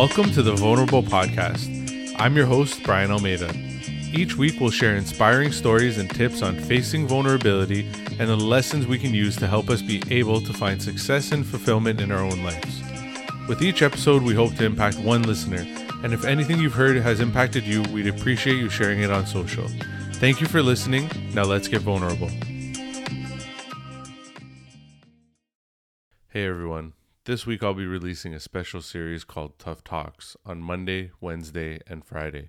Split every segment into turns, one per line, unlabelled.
Welcome to the Vulnerable Podcast. I'm your host, Brian Almeida. Each week, we'll share inspiring stories and tips on facing vulnerability and the lessons we can use to help us be able to find success and fulfillment in our own lives. With each episode, we hope to impact one listener, and if anything you've heard has impacted you, we'd appreciate you sharing it on social. Thank you for listening. Now let's get vulnerable. Hey everyone. This week I'll be releasing a special series called Tough Talks on Monday, Wednesday, and Friday.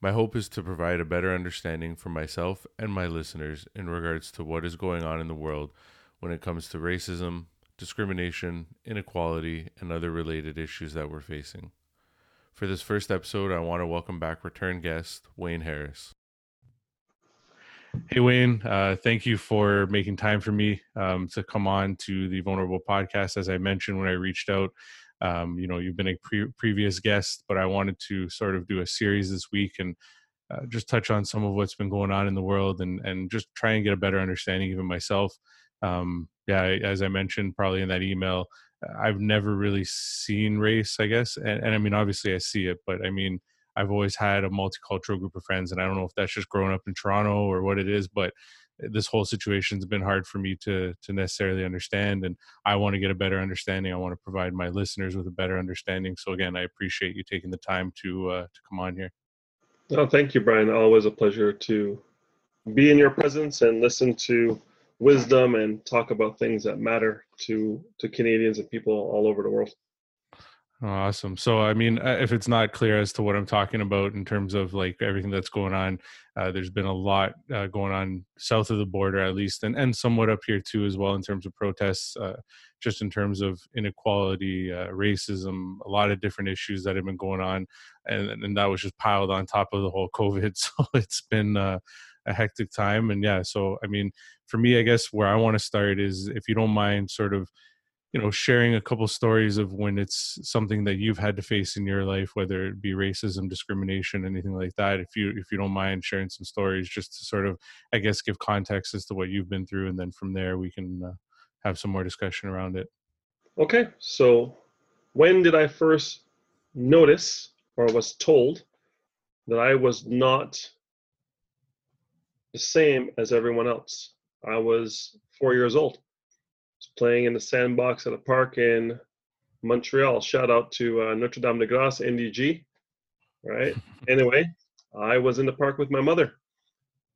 My hope is to provide a better understanding for myself and my listeners in regards to what is going on in the world when it comes to racism, discrimination, inequality, and other related issues that we're facing. For this first episode, I want to welcome back return guest Wayne Harris. Hey, Wayne. Uh, thank you for making time for me um, to come on to the Vulnerable podcast. As I mentioned when I reached out, um, you know, you've been a pre- previous guest, but I wanted to sort of do a series this week and uh, just touch on some of what's been going on in the world and, and just try and get a better understanding, even myself. Um, yeah, as I mentioned, probably in that email, I've never really seen race, I guess. And, and I mean, obviously I see it, but I mean, I've always had a multicultural group of friends, and I don't know if that's just growing up in Toronto or what it is, but this whole situation's been hard for me to to necessarily understand, and I want to get a better understanding. I want to provide my listeners with a better understanding. So again, I appreciate you taking the time to uh, to come on here.
Oh, thank you, Brian. Always a pleasure to be in your presence and listen to wisdom and talk about things that matter to to Canadians and people all over the world.
Awesome. So, I mean, uh, if it's not clear as to what I'm talking about in terms of like everything that's going on, uh, there's been a lot uh, going on south of the border, at least, and, and somewhat up here too, as well, in terms of protests, uh, just in terms of inequality, uh, racism, a lot of different issues that have been going on. And, and that was just piled on top of the whole COVID. So, it's been uh, a hectic time. And yeah, so, I mean, for me, I guess where I want to start is if you don't mind, sort of you know sharing a couple stories of when it's something that you've had to face in your life whether it be racism discrimination anything like that if you if you don't mind sharing some stories just to sort of i guess give context as to what you've been through and then from there we can uh, have some more discussion around it.
Okay so when did i first notice or was told that i was not the same as everyone else? I was four years old playing in the sandbox at a park in Montreal. Shout out to uh, Notre Dame de Grace, NDG. Right. anyway, I was in the park with my mother,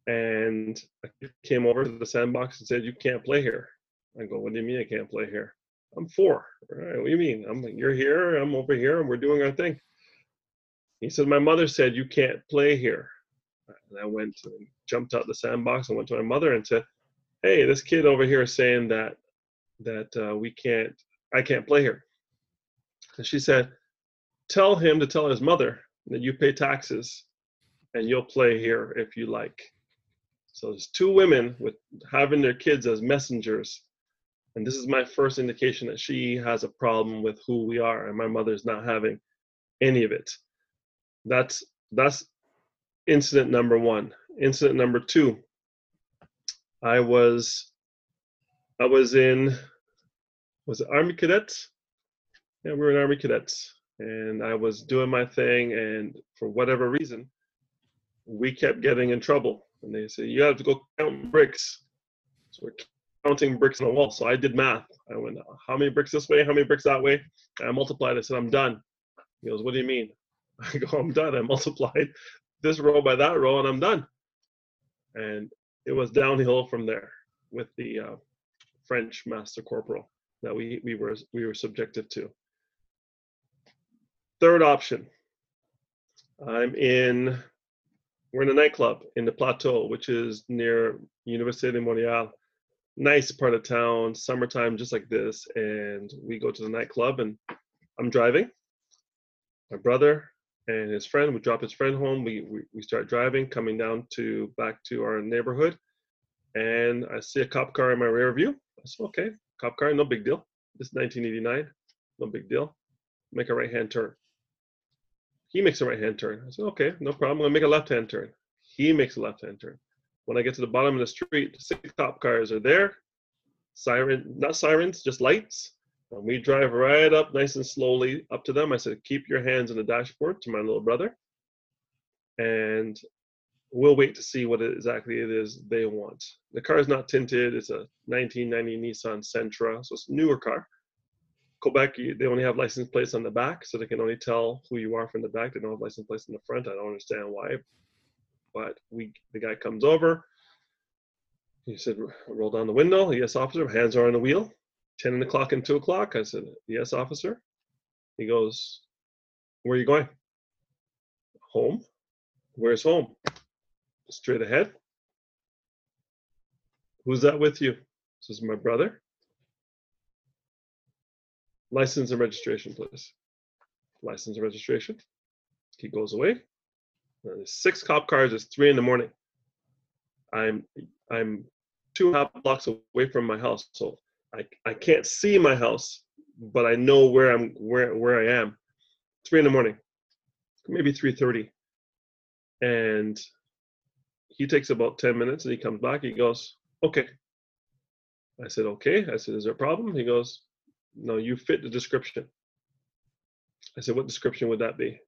and I came over to the sandbox and said, "You can't play here." I go, "What do you mean I can't play here?" I'm four. Right, what do you mean? I'm like, you're here, I'm over here, and we're doing our thing. He said, My mother said you can't play here. And I went and jumped out the sandbox and went to my mother and said, Hey, this kid over here is saying that that uh, we can't, I can't play here. And she said, tell him to tell his mother that you pay taxes and you'll play here if you like. So there's two women with having their kids as messengers. And this is my first indication that she has a problem with who we are, and my mother's not having any of it. That's that's incident number one. Incident number two. I was I was in was Army Cadets? Yeah, we were in Army Cadets, and I was doing my thing, and for whatever reason, we kept getting in trouble. And they said, "You have to go count bricks." So we're counting bricks on the wall. So I did math. I went, "How many bricks this way? How many bricks that way?" And I multiplied. I said, "I'm done." He goes, "What do you mean?" I go, "I'm done. I multiplied this row by that row, and I'm done." And it was downhill from there with the uh, French master corporal that we, we were we were subjected to. Third option. I'm in we're in a nightclub in the plateau, which is near Université de Montréal. Nice part of town, summertime just like this. And we go to the nightclub and I'm driving. My brother and his friend, we drop his friend home. We, we, we start driving, coming down to back to our neighborhood. And I see a cop car in my rear view. I said, okay, cop car, no big deal. It's 1989, no big deal. Make a right hand turn. He makes a right hand turn. I said, okay, no problem. I'm gonna make a left hand turn. He makes a left hand turn. When I get to the bottom of the street, six cop cars are there. Siren, not sirens, just lights. And we drive right up nice and slowly up to them. I said, keep your hands on the dashboard to my little brother. And we'll wait to see what exactly it is they want. The car is not tinted. It's a 1990 Nissan Sentra, so it's a newer car. Quebec, they only have license plates on the back, so they can only tell who you are from the back. They don't have license plates in the front. I don't understand why, but we the guy comes over. He said, "Roll down the window." Yes, officer. Hands are on the wheel. Ten o'clock and two o'clock. I said, "Yes, officer." He goes, "Where are you going?" Home. Where's home? Straight ahead. Who's that with you? This is my brother. License and registration, please. License and registration. He goes away. There's six cop cars. It's three in the morning. I'm I'm two and a half blocks away from my house, so I I can't see my house, but I know where I'm where where I am. Three in the morning, maybe three thirty, and he takes about ten minutes, and he comes back. He goes, "Okay." I said, "Okay." I said, "Is there a problem?" He goes, no, you fit the description. I said, what description would that be?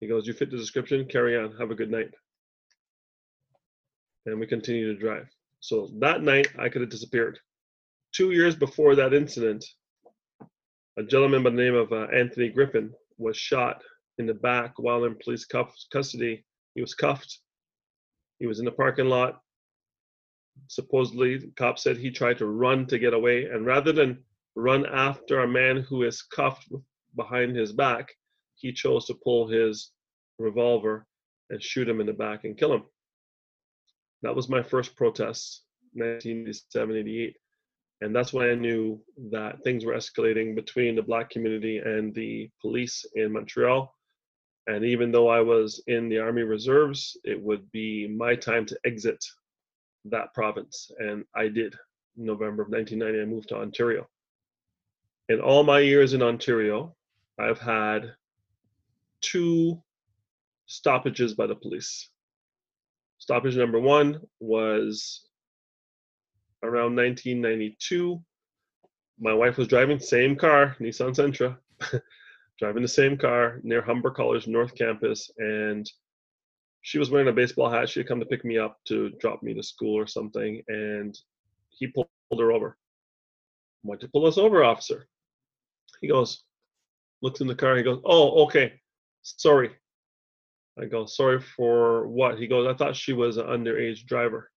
He goes, you fit the description, carry on, have a good night. And we continue to drive. So that night, I could have disappeared. Two years before that incident, a gentleman by the name of uh, Anthony Griffin was shot in the back while in police cuff- custody. He was cuffed. He was in the parking lot. Supposedly, the cop said he tried to run to get away. And rather than run after a man who is cuffed behind his back, he chose to pull his revolver and shoot him in the back and kill him. That was my first protest, 1987 88. And that's when I knew that things were escalating between the black community and the police in Montreal. And even though I was in the Army Reserves, it would be my time to exit that province. And I did. In November of 1990, I moved to Ontario in all my years in Ontario, I've had two stoppages by the police. Stoppage number one was around 1992. My wife was driving same car, Nissan Sentra, driving the same car near Humber College North Campus, and she was wearing a baseball hat. She had come to pick me up to drop me to school or something, and he pulled her over. Why'd you pull us over, officer? He goes, looks in the car. He goes, "Oh, okay, sorry." I go, "Sorry for what?" He goes, "I thought she was an underage driver."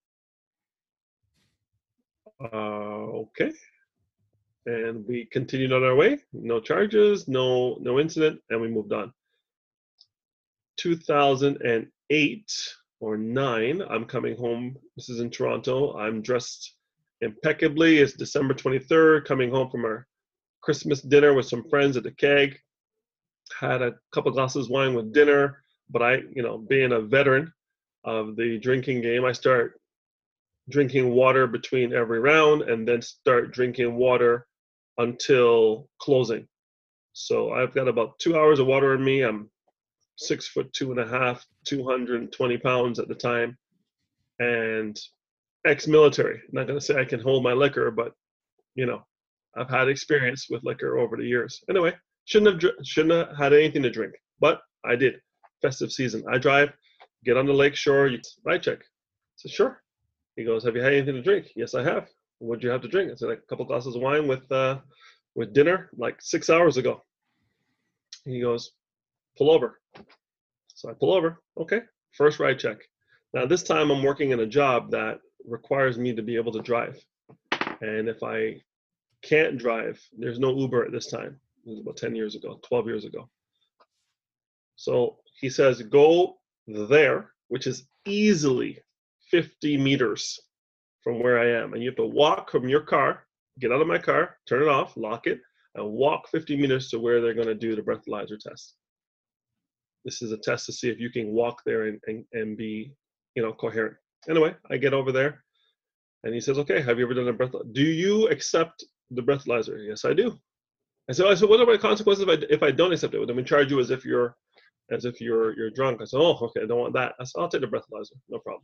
Uh, okay. And we continued on our way. No charges, no no incident, and we moved on. 2008 or nine, I'm coming home. This is in Toronto. I'm dressed impeccably. It's December 23rd, coming home from our Christmas dinner with some friends at the keg. Had a couple glasses of wine with dinner, but I, you know, being a veteran of the drinking game, I start drinking water between every round and then start drinking water until closing. So I've got about two hours of water in me. I'm six foot two and a half, 220 pounds at the time, and ex-military. Not gonna say I can hold my liquor, but you know, I've had experience with liquor over the years. Anyway, shouldn't have shouldn't have had anything to drink, but I did. Festive season. I drive, get on the lake shore. You, right check. I said sure. He goes, Have you had anything to drink? Yes, I have. What'd you have to drink? I said like a couple glasses of wine with uh, with dinner like six hours ago. He goes, Pull over. So I pull over. Okay. First ride check. Now this time I'm working in a job that requires me to be able to drive. And if I can't drive. There's no Uber at this time. It was about 10 years ago, 12 years ago. So he says, go there, which is easily 50 meters from where I am. And you have to walk from your car, get out of my car, turn it off, lock it, and walk 50 meters to where they're going to do the breathalyzer test. This is a test to see if you can walk there and, and, and be, you know, coherent. Anyway, I get over there and he says, okay, have you ever done a breath? Do you accept the breathalyzer? Yes, I do. I said, oh, I said, what are my consequences if I, if I don't accept it? Would we charge you as if you're as if you're you're drunk? I said, oh, okay, I don't want that. I said, I'll take the breathalyzer, no problem.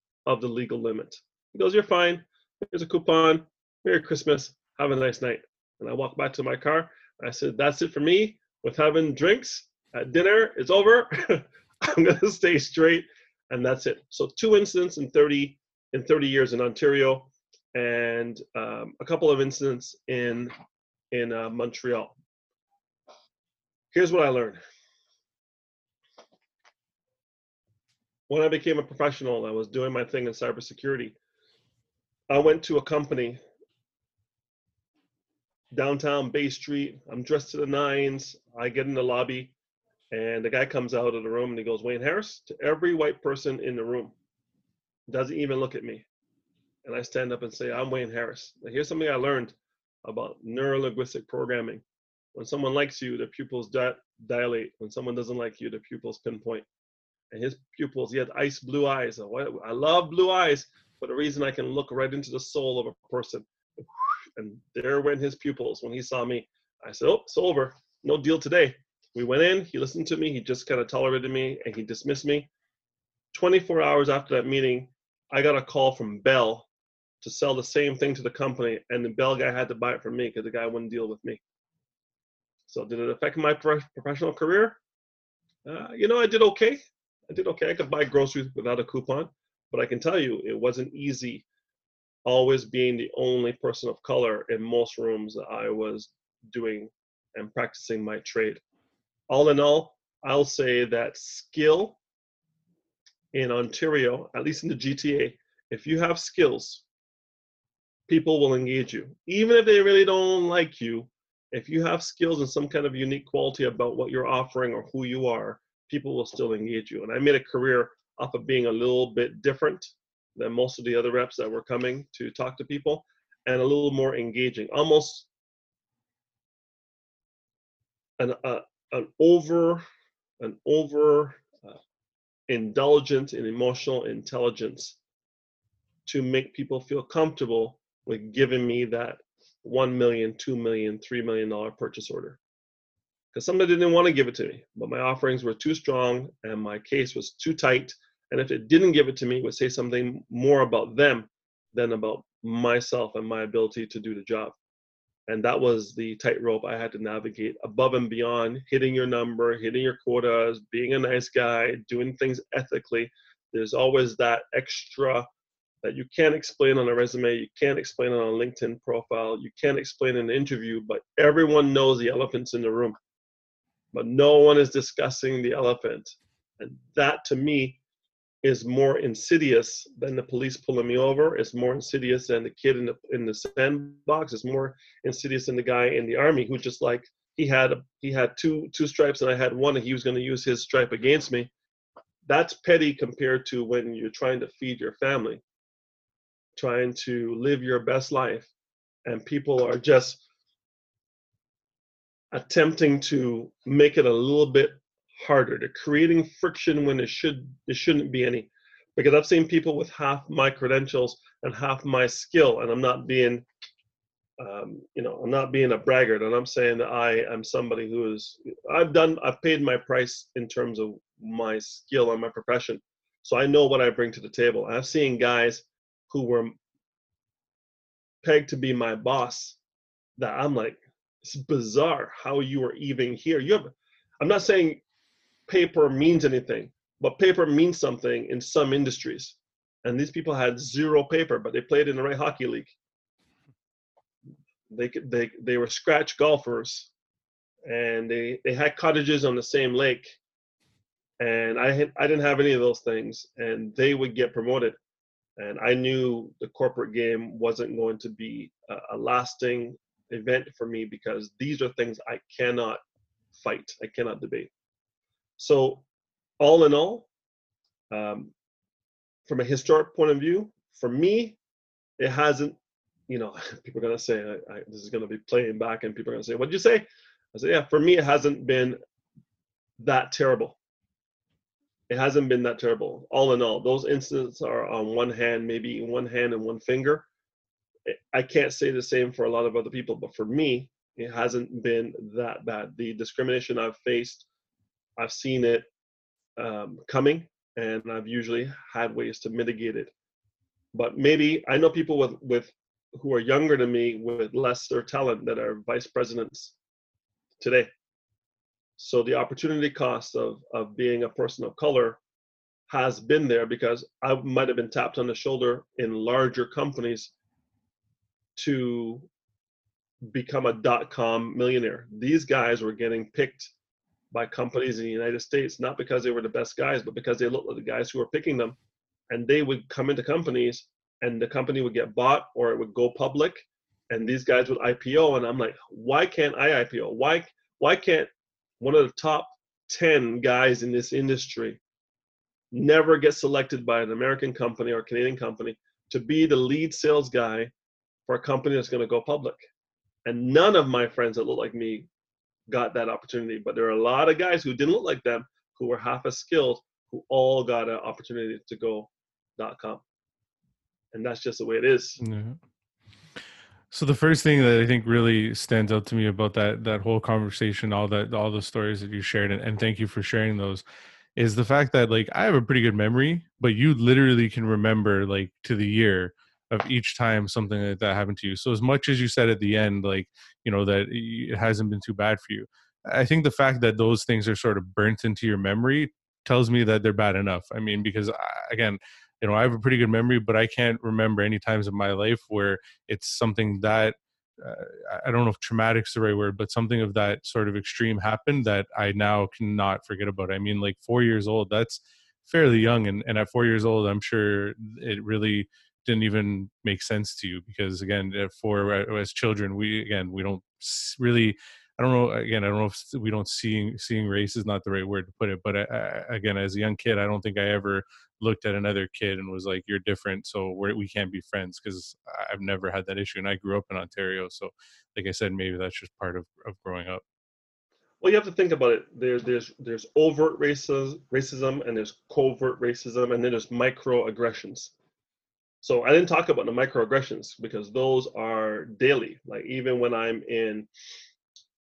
of the legal limit. He goes, You're fine. Here's a coupon. Merry Christmas. Have a nice night. And I walk back to my car. I said, That's it for me with having drinks at dinner. It's over. I'm going to stay straight. And that's it. So, two incidents in 30, in 30 years in Ontario and um, a couple of incidents in, in uh, Montreal. Here's what I learned. When I became a professional, I was doing my thing in cybersecurity. I went to a company downtown Bay Street. I'm dressed to the nines. I get in the lobby, and the guy comes out of the room and he goes, Wayne Harris, to every white person in the room. Doesn't even look at me. And I stand up and say, I'm Wayne Harris. Now, here's something I learned about neurolinguistic programming. When someone likes you, the pupils di- dilate. When someone doesn't like you, the pupils pinpoint. And his pupils, he had ice blue eyes. I love blue eyes for the reason I can look right into the soul of a person and there went his pupils when he saw me. I said, "Oh, it's over. No deal today." We went in. He listened to me. He just kind of tolerated me, and he dismissed me. 24 hours after that meeting, I got a call from Bell to sell the same thing to the company, and the Bell guy had to buy it from me because the guy wouldn't deal with me. So, did it affect my professional career? Uh, you know, I did okay. I did okay. I could buy groceries without a coupon, but I can tell you it wasn't easy always being the only person of color in most rooms that I was doing and practicing my trade. All in all, I'll say that skill in Ontario, at least in the GTA, if you have skills, people will engage you. Even if they really don't like you, if you have skills and some kind of unique quality about what you're offering or who you are, people will still engage you. And I made a career off of being a little bit different than most of the other reps that were coming to talk to people and a little more engaging almost an, uh, an over an over uh, indulgent in emotional intelligence to make people feel comfortable with giving me that one million, two million, three million dollar purchase order. Because somebody didn't want to give it to me, but my offerings were too strong and my case was too tight and if it didn't give it to me, it would say something more about them than about myself and my ability to do the job. And that was the tightrope I had to navigate above and beyond hitting your number, hitting your quotas, being a nice guy, doing things ethically. There's always that extra that you can't explain on a resume, you can't explain on a LinkedIn profile, you can't explain in an interview, but everyone knows the elephant's in the room. But no one is discussing the elephant. And that to me is more insidious than the police pulling me over. It's more insidious than the kid in the in the sandbox. It's more insidious than the guy in the army who just like he had he had two two stripes and I had one and he was going to use his stripe against me. That's petty compared to when you're trying to feed your family, trying to live your best life, and people are just attempting to make it a little bit harder. They're creating friction when it should it shouldn't be any. Because I've seen people with half my credentials and half my skill, and I'm not being, um, you know, I'm not being a braggart, and I'm saying that I am somebody who is. I've done. I've paid my price in terms of my skill and my profession, so I know what I bring to the table. I've seen guys who were pegged to be my boss that I'm like, it's bizarre how you are even here. You have. I'm not saying paper means anything, but paper means something in some industries. And these people had zero paper, but they played in the right hockey league. They they they were scratch golfers, and they they had cottages on the same lake. And I had, I didn't have any of those things, and they would get promoted. And I knew the corporate game wasn't going to be a, a lasting event for me because these are things I cannot fight. I cannot debate. So, all in all, um, from a historic point of view, for me, it hasn't. You know, people are gonna say I, I, this is gonna be playing back, and people are gonna say, "What did you say?" I said, yeah, for me, it hasn't been that terrible. It hasn't been that terrible. All in all, those incidents are on one hand, maybe one hand and one finger. I can't say the same for a lot of other people, but for me, it hasn't been that bad. The discrimination I've faced, I've seen it um, coming, and I've usually had ways to mitigate it. But maybe I know people with with who are younger than me with lesser talent that are vice presidents today. So the opportunity cost of of being a person of color has been there because I might have been tapped on the shoulder in larger companies to become a dot com millionaire. These guys were getting picked by companies in the United States, not because they were the best guys, but because they looked like the guys who were picking them. And they would come into companies and the company would get bought or it would go public and these guys would IPO. And I'm like, why can't I IPO? Why why can't one of the top 10 guys in this industry never get selected by an American company or Canadian company to be the lead sales guy for a company that's going to go public? And none of my friends that look like me got that opportunity. But there are a lot of guys who didn't look like them, who were half as skilled, who all got an opportunity to go dot com. And that's just the way it is.
Yeah. So the first thing that I think really stands out to me about that that whole conversation, all that all the stories that you shared, and, and thank you for sharing those, is the fact that like I have a pretty good memory, but you literally can remember like to the year of each time something like that happened to you. So as much as you said at the end, like you know that it hasn't been too bad for you, I think the fact that those things are sort of burnt into your memory tells me that they're bad enough. I mean, because I, again, you know, I have a pretty good memory, but I can't remember any times in my life where it's something that uh, I don't know if traumatic is the right word, but something of that sort of extreme happened that I now cannot forget about. I mean, like four years old, that's fairly young, and and at four years old, I'm sure it really didn't even make sense to you because again eh, for eh, as children we again we don't really i don't know again i don't know if we don't seeing seeing race is not the right word to put it but I, I, again as a young kid i don't think i ever looked at another kid and was like you're different so we're, we can't be friends because i've never had that issue and i grew up in ontario so like i said maybe that's just part of, of growing up.
Well you have to think about it. There's there's there's overt racism racism and there's covert racism and then there's microaggressions so I didn't talk about the microaggressions because those are daily. Like even when I'm in,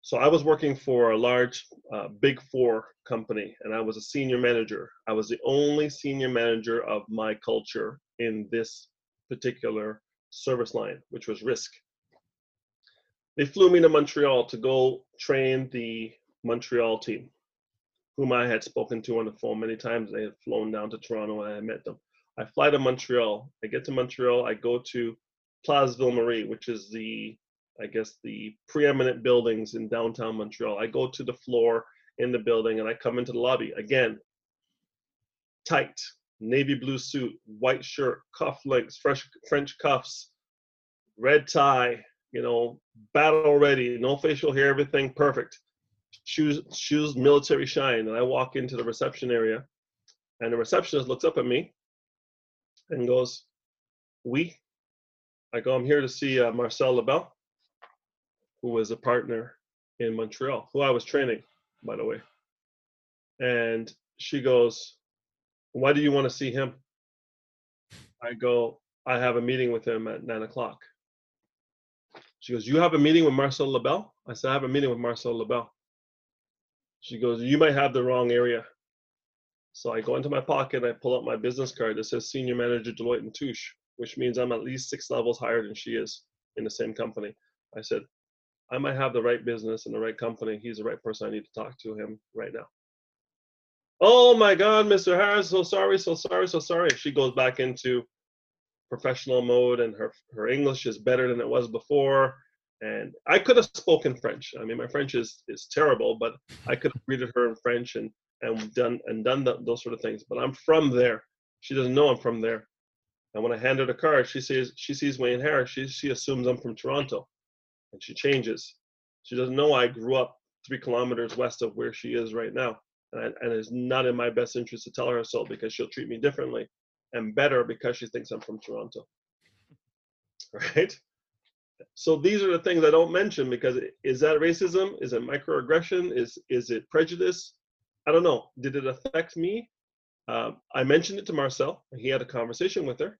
so I was working for a large uh, big four company and I was a senior manager. I was the only senior manager of my culture in this particular service line, which was risk. They flew me to Montreal to go train the Montreal team, whom I had spoken to on the phone many times. They had flown down to Toronto and I met them. I fly to Montreal. I get to Montreal. I go to Place Ville Marie, which is the, I guess, the preeminent buildings in downtown Montreal. I go to the floor in the building and I come into the lobby. Again, tight, navy blue suit, white shirt, cuff links, fresh French cuffs, red tie, you know, battle ready, no facial hair, everything perfect. Shoes, shoes, military shine. And I walk into the reception area, and the receptionist looks up at me and goes, We? I go, I'm here to see uh, Marcel Lebel, who was a partner in Montreal, who I was training, by the way. And she goes, Why do you want to see him? I go, I have a meeting with him at nine o'clock. She goes, You have a meeting with Marcel Lebel? I said, I have a meeting with Marcel Lebel. She goes, You might have the wrong area. So I go into my pocket, and I pull out my business card that says Senior Manager Deloitte and Touche, which means I'm at least six levels higher than she is in the same company. I said, I might have the right business and the right company. He's the right person I need to talk to him right now. Oh my God, Mr. Harris, so sorry, so sorry, so sorry. She goes back into professional mode and her, her English is better than it was before. And I could have spoken French. I mean, my French is, is terrible, but I could have greeted her in French and and done and done the, those sort of things. But I'm from there. She doesn't know I'm from there. And when I hand her the card, she says she sees Wayne Harris. She she assumes I'm from Toronto, and she changes. She doesn't know I grew up three kilometers west of where she is right now, and and it's not in my best interest to tell her so because she'll treat me differently and better because she thinks I'm from Toronto. Right? So these are the things I don't mention because is that racism? Is it microaggression? Is is it prejudice? I don't know. Did it affect me? Um, I mentioned it to Marcel. He had a conversation with her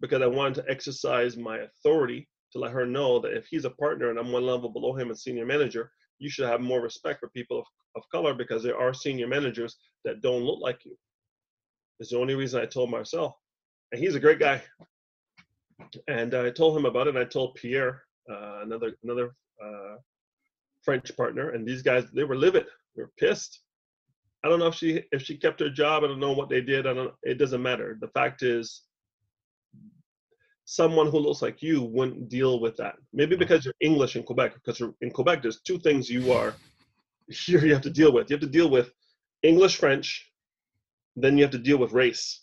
because I wanted to exercise my authority to let her know that if he's a partner and I'm one level below him as senior manager, you should have more respect for people of, of color because there are senior managers that don't look like you. It's the only reason I told Marcel. And he's a great guy. And I told him about it. And I told Pierre, uh, another another uh, French partner, and these guys they were livid. They were pissed. I don't know if she if she kept her job. I don't know what they did. I don't. It doesn't matter. The fact is, someone who looks like you wouldn't deal with that. Maybe mm. because you're English in Quebec. Because in Quebec, there's two things you are here you have to deal with. You have to deal with English, French, then you have to deal with race.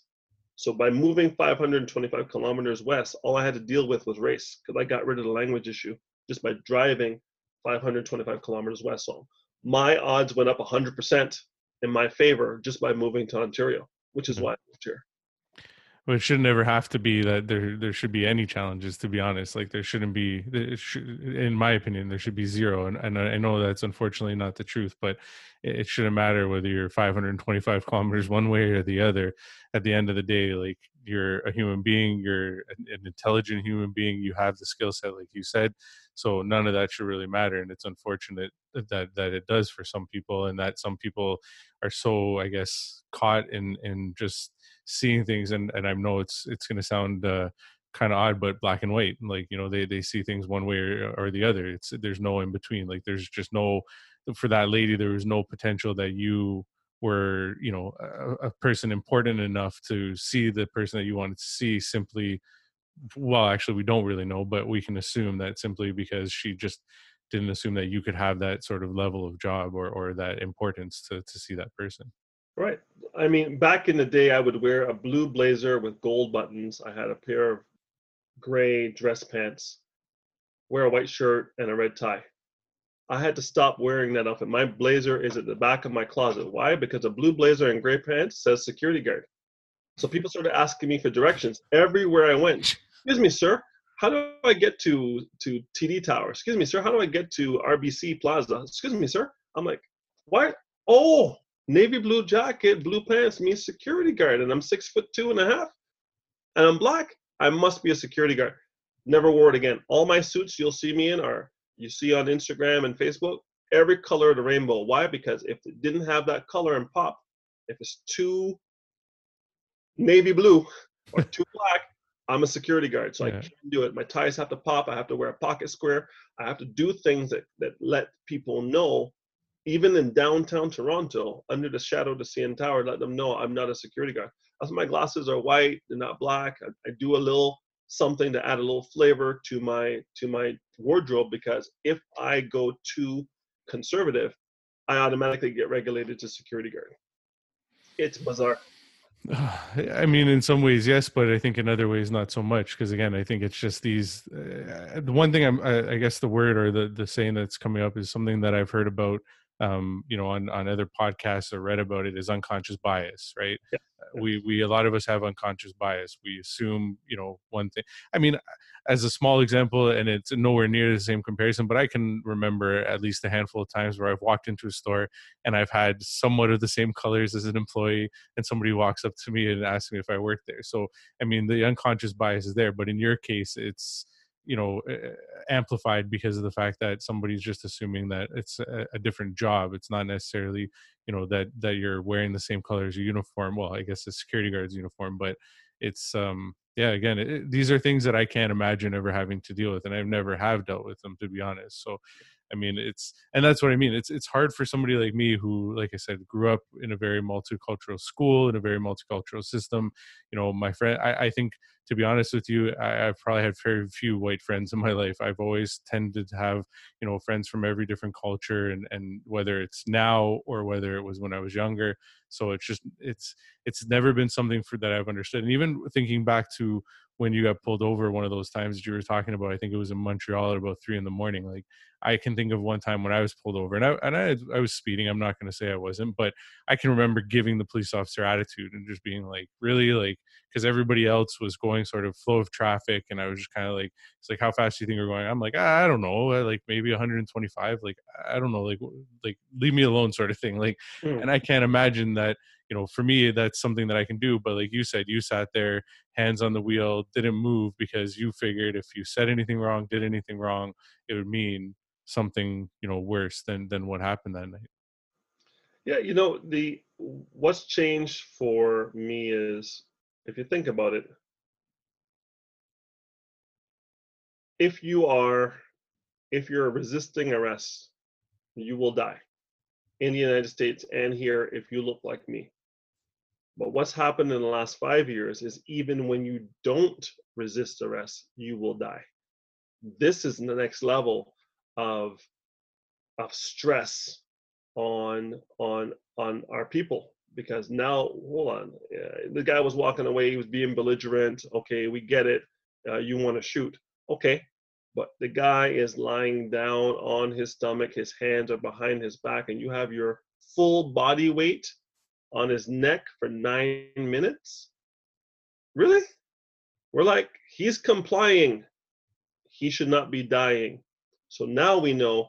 So by moving 525 kilometers west, all I had to deal with was race because I got rid of the language issue just by driving 525 kilometers west. So my odds went up 100% in my favor just by moving to Ontario, which is mm-hmm. why I moved here
well, it should never have to be that there there should be any challenges to be honest. Like there shouldn't be should, in my opinion there should be zero. And, and i know that's unfortunately not the truth but it, shouldn't matter whether you're 525 kilometers one way or the other. At the end of the day like you're a human being you're an intelligent human being you have the skill set like you said. So none of that should really matter and it's unfortunate that that it does for some people and that some people are so i guess caught in in just seeing things and and i know it's it's going to sound uh, kind of odd but black and white like you know they they see things one way or, or the other. It's there's no in between like there's just no for that lady there was no potential that you were you know a, a, person important enough to see the person that you wanted to see simply well actually we don't really know but we can assume that simply because she just didn't assume that you could have that sort of level of job or or that importance to to see that person
right i mean back in the day i would wear a blue blazer with gold buttons i had a pair of gray dress pants wear a white shirt and a red tie I had to stop wearing that outfit. My blazer is at the back of my closet. Why? Because a blue blazer and gray pants says security guard. So people started asking me for directions everywhere I went. Excuse me, sir. How do I get to to TD Tower? Excuse me, sir. How do I get to RBC Plaza? Excuse me, sir. I'm like, what? Oh, navy blue jacket, blue pants means security guard, and I'm six foot two and a half, and I'm black. I must be a security guard. Never wore it again. All my suits you'll see me in are you see on Instagram and Facebook, every color of the rainbow. Why? Because if it didn't have that color and pop, if it's too navy blue or too black, I'm a security guard, so yeah. I can't do it. My ties have to pop. I have to wear a pocket square. I have to do things that, that let people know, even in downtown Toronto, under the shadow of the CN Tower, let them know I'm not a security guard. Also, my glasses are white, they're not black. I, I do a little something to add a little flavor to my to my wardrobe because if I go too conservative, I automatically get regulated to security guard. It's bizarre.
I mean, in some ways, yes, but I think in other ways, not so much. Because again, I think it's just these. Uh, the one thing I'm, I, I guess, the word or the the saying that's coming up is something that I've heard about um, you know, on, on other podcasts or read about it is unconscious bias, right? Yeah. We, we, a lot of us have unconscious bias. We assume, you know, one thing. I mean, as a small example, and it's nowhere near the same comparison, but I can remember at least a handful of times where I've walked into a store and I've had somewhat of the same colors as an employee, and somebody walks up to me and asks me if I work there. So, I mean, the unconscious bias is there, but in your case, it's, you know amplified because of the fact that somebody's just assuming that it's a, a, different job it's not necessarily you know that that you're wearing the same color as your uniform well i guess the security guard's uniform but it's um yeah again it, these are things that i can't imagine ever having to deal with and i've never have dealt with them to be honest so I mean, it's and that's what I mean. It's it's hard for somebody like me who, like I said, grew up in a very multicultural school in a very multicultural system. You know, my friend, I, I think to be honest with you, I, have probably had very few white friends in my life. I've always tended to have, you know, friends from every different culture, and and whether it's now or whether it was when I was younger. So it's just it's it's never been something for that I've understood. And even thinking back to when you got pulled over one of those times that you were talking about. I think it was in Montreal at about three in the morning. Like I can think of one time when I was pulled over and I and I, I was speeding. I'm not going to say I wasn't, but I can remember giving the police officer attitude and just being like, really, like because everybody else was going sort of flow of traffic, and I was just kind of like, it's like how fast do you think you're going? I'm like, ah, I don't know, like maybe 125. Like I don't know, like like leave me alone, sort of thing. Like, mm. and I can't imagine that you know for me that's something that i can do but like you said you sat there hands on the wheel didn't move because you figured if you said anything wrong did anything wrong it would mean something you know worse than than what happened that night
yeah you know the what's changed for me is if you think about it if you are if you're resisting arrest you will die in the united states and here if you look like me but what's happened in the last five years is even when you don't resist arrest, you will die. This is the next level of of stress on on on our people because now hold on the guy was walking away he was being belligerent okay we get it uh, you want to shoot okay but the guy is lying down on his stomach his hands are behind his back and you have your full body weight on his neck for nine minutes? Really? We're like, he's complying. He should not be dying. So now we know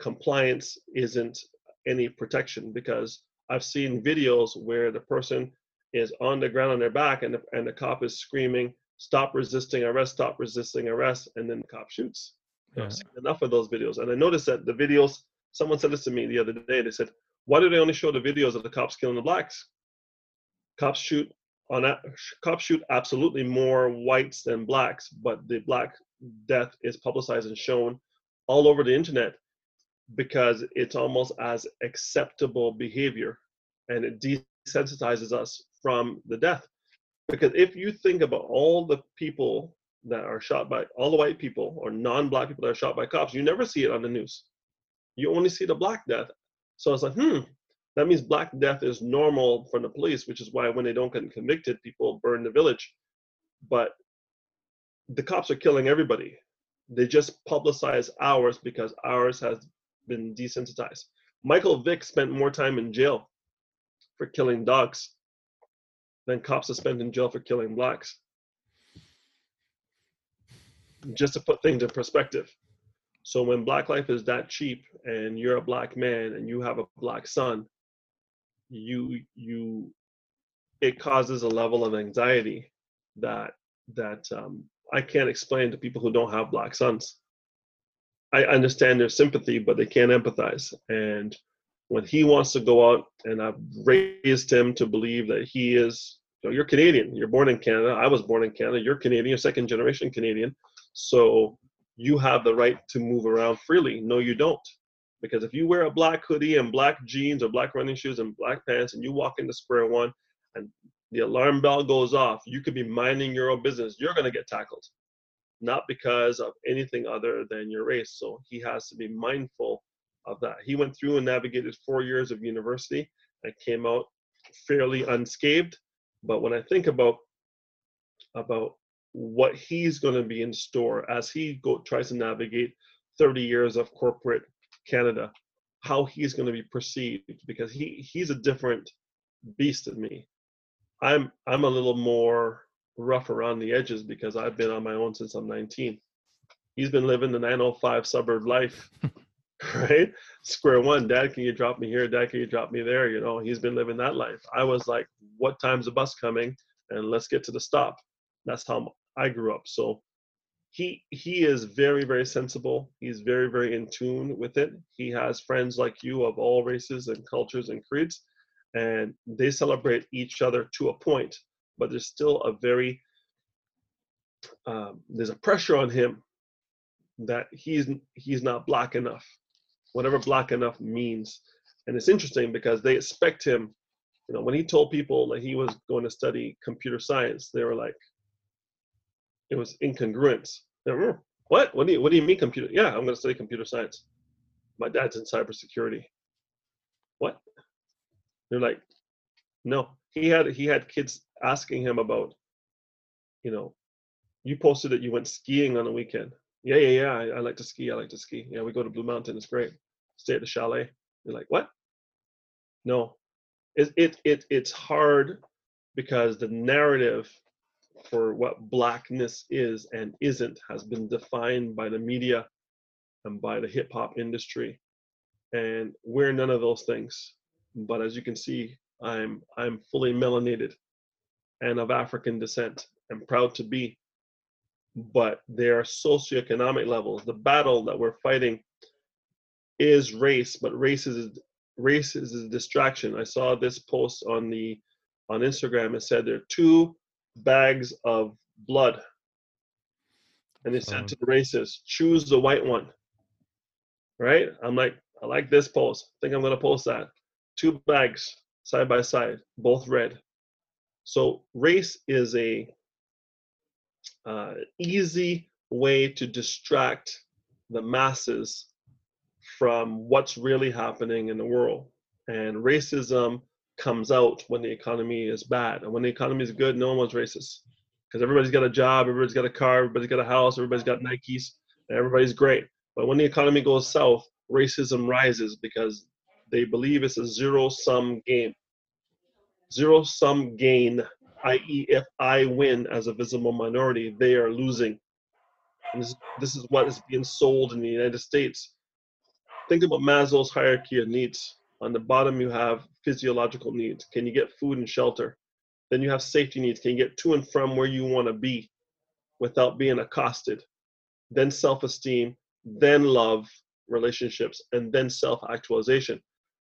compliance isn't any protection because I've seen videos where the person is on the ground on their back and the, and the cop is screaming, stop resisting arrest, stop resisting arrest, and then the cop shoots. Yeah. I've seen enough of those videos. And I noticed that the videos, someone said this to me the other day, they said, why do they only show the videos of the cops killing the blacks? Cops shoot on that. Cops shoot absolutely more whites than blacks, but the black death is publicized and shown all over the internet because it's almost as acceptable behavior and it desensitizes us from the death. Because if you think about all the people that are shot by all the white people or non-black people that are shot by cops, you never see it on the news. You only see the black death. So it's like, hmm, that means Black Death is normal for the police, which is why when they don't get convicted, people burn the village. But the cops are killing everybody. They just publicize ours because ours has been desensitized. Michael Vick spent more time in jail for killing dogs than cops have spent in jail for killing blacks. Just to put things in perspective. So when black life is that cheap and you're a black man and you have a black son, you you it causes a level of anxiety that that um, I can't explain to people who don't have black sons. I understand their sympathy, but they can't empathize. And when he wants to go out, and I've raised him to believe that he is, you know, you're Canadian, you're born in Canada. I was born in Canada. You're Canadian, you're second generation Canadian. So you have the right to move around freely. No, you don't. Because if you wear a black hoodie and black jeans or black running shoes and black pants and you walk into square one and the alarm bell goes off, you could be minding your own business. You're going to get tackled, not because of anything other than your race. So he has to be mindful of that. He went through and navigated four years of university and came out fairly unscathed. But when I think about about what he's going to be in store as he go, tries to navigate 30 years of corporate Canada, how he's going to be perceived because he he's a different beast than me. I'm I'm a little more rough around the edges because I've been on my own since I'm 19. He's been living the 905 suburb life, right? Square one, Dad, can you drop me here? Dad, can you drop me there? You know, he's been living that life. I was like, what time's the bus coming? And let's get to the stop. That's how I grew up. So he he is very very sensible. He's very very in tune with it. He has friends like you of all races and cultures and creeds, and they celebrate each other to a point. But there's still a very um, there's a pressure on him that he's he's not black enough, whatever black enough means. And it's interesting because they expect him. You know, when he told people that he was going to study computer science, they were like, it was incongruent. What? What do you What do you mean computer? Yeah, I'm going to study computer science. My dad's in cybersecurity. What? They're like, no. He had he had kids asking him about, you know, you posted that you went skiing on the weekend. Yeah, yeah, yeah. I, I like to ski. I like to ski. Yeah, we go to Blue Mountain. It's great. Stay at the chalet. You're like, what? No, it, it, it it's hard because the narrative for what blackness is and isn't has been defined by the media and by the hip hop industry and we're none of those things but as you can see i'm i'm fully melanated and of african descent and proud to be but there are socioeconomic levels the battle that we're fighting is race but race is race is a distraction. I saw this post on the on instagram. It said there are two bags of blood. And they said to the racists choose the white one. Right? I'm like I like this post. I think I'm going to post that. Two bags side by side, both red. So race is a uh, easy way to distract the masses from what's really happening in the world. And racism comes out when the economy is bad. And when the economy is good, no one's racist. Because everybody's got a job, everybody's got a car, everybody's got a house, everybody's got Nikes, and everybody's great. But when the economy goes south, racism rises because they believe it's a zero sum game. Zero sum gain, i.e., if I win as a visible minority, they are losing. And this, this is what is being sold in the United States. Think about Maslow's hierarchy of needs. On the bottom, you have physiological needs. Can you get food and shelter? Then you have safety needs. Can you get to and from where you want to be without being accosted? Then self esteem, then love, relationships, and then self actualization.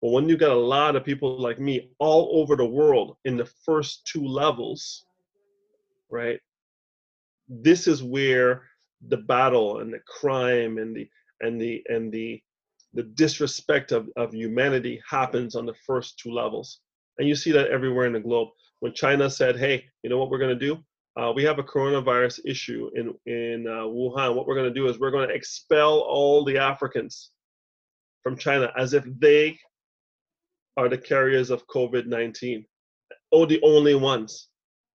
But when you got a lot of people like me all over the world in the first two levels, right? This is where the battle and the crime and the and the and the the disrespect of, of humanity happens on the first two levels. And you see that everywhere in the globe. When China said, hey, you know what we're going to do? uh, we have a coronavirus issue in in uh, Wuhan. What we're going to do is we're going to expel all the Africans from China as if they are the carriers of COVID-19. Oh, the only ones.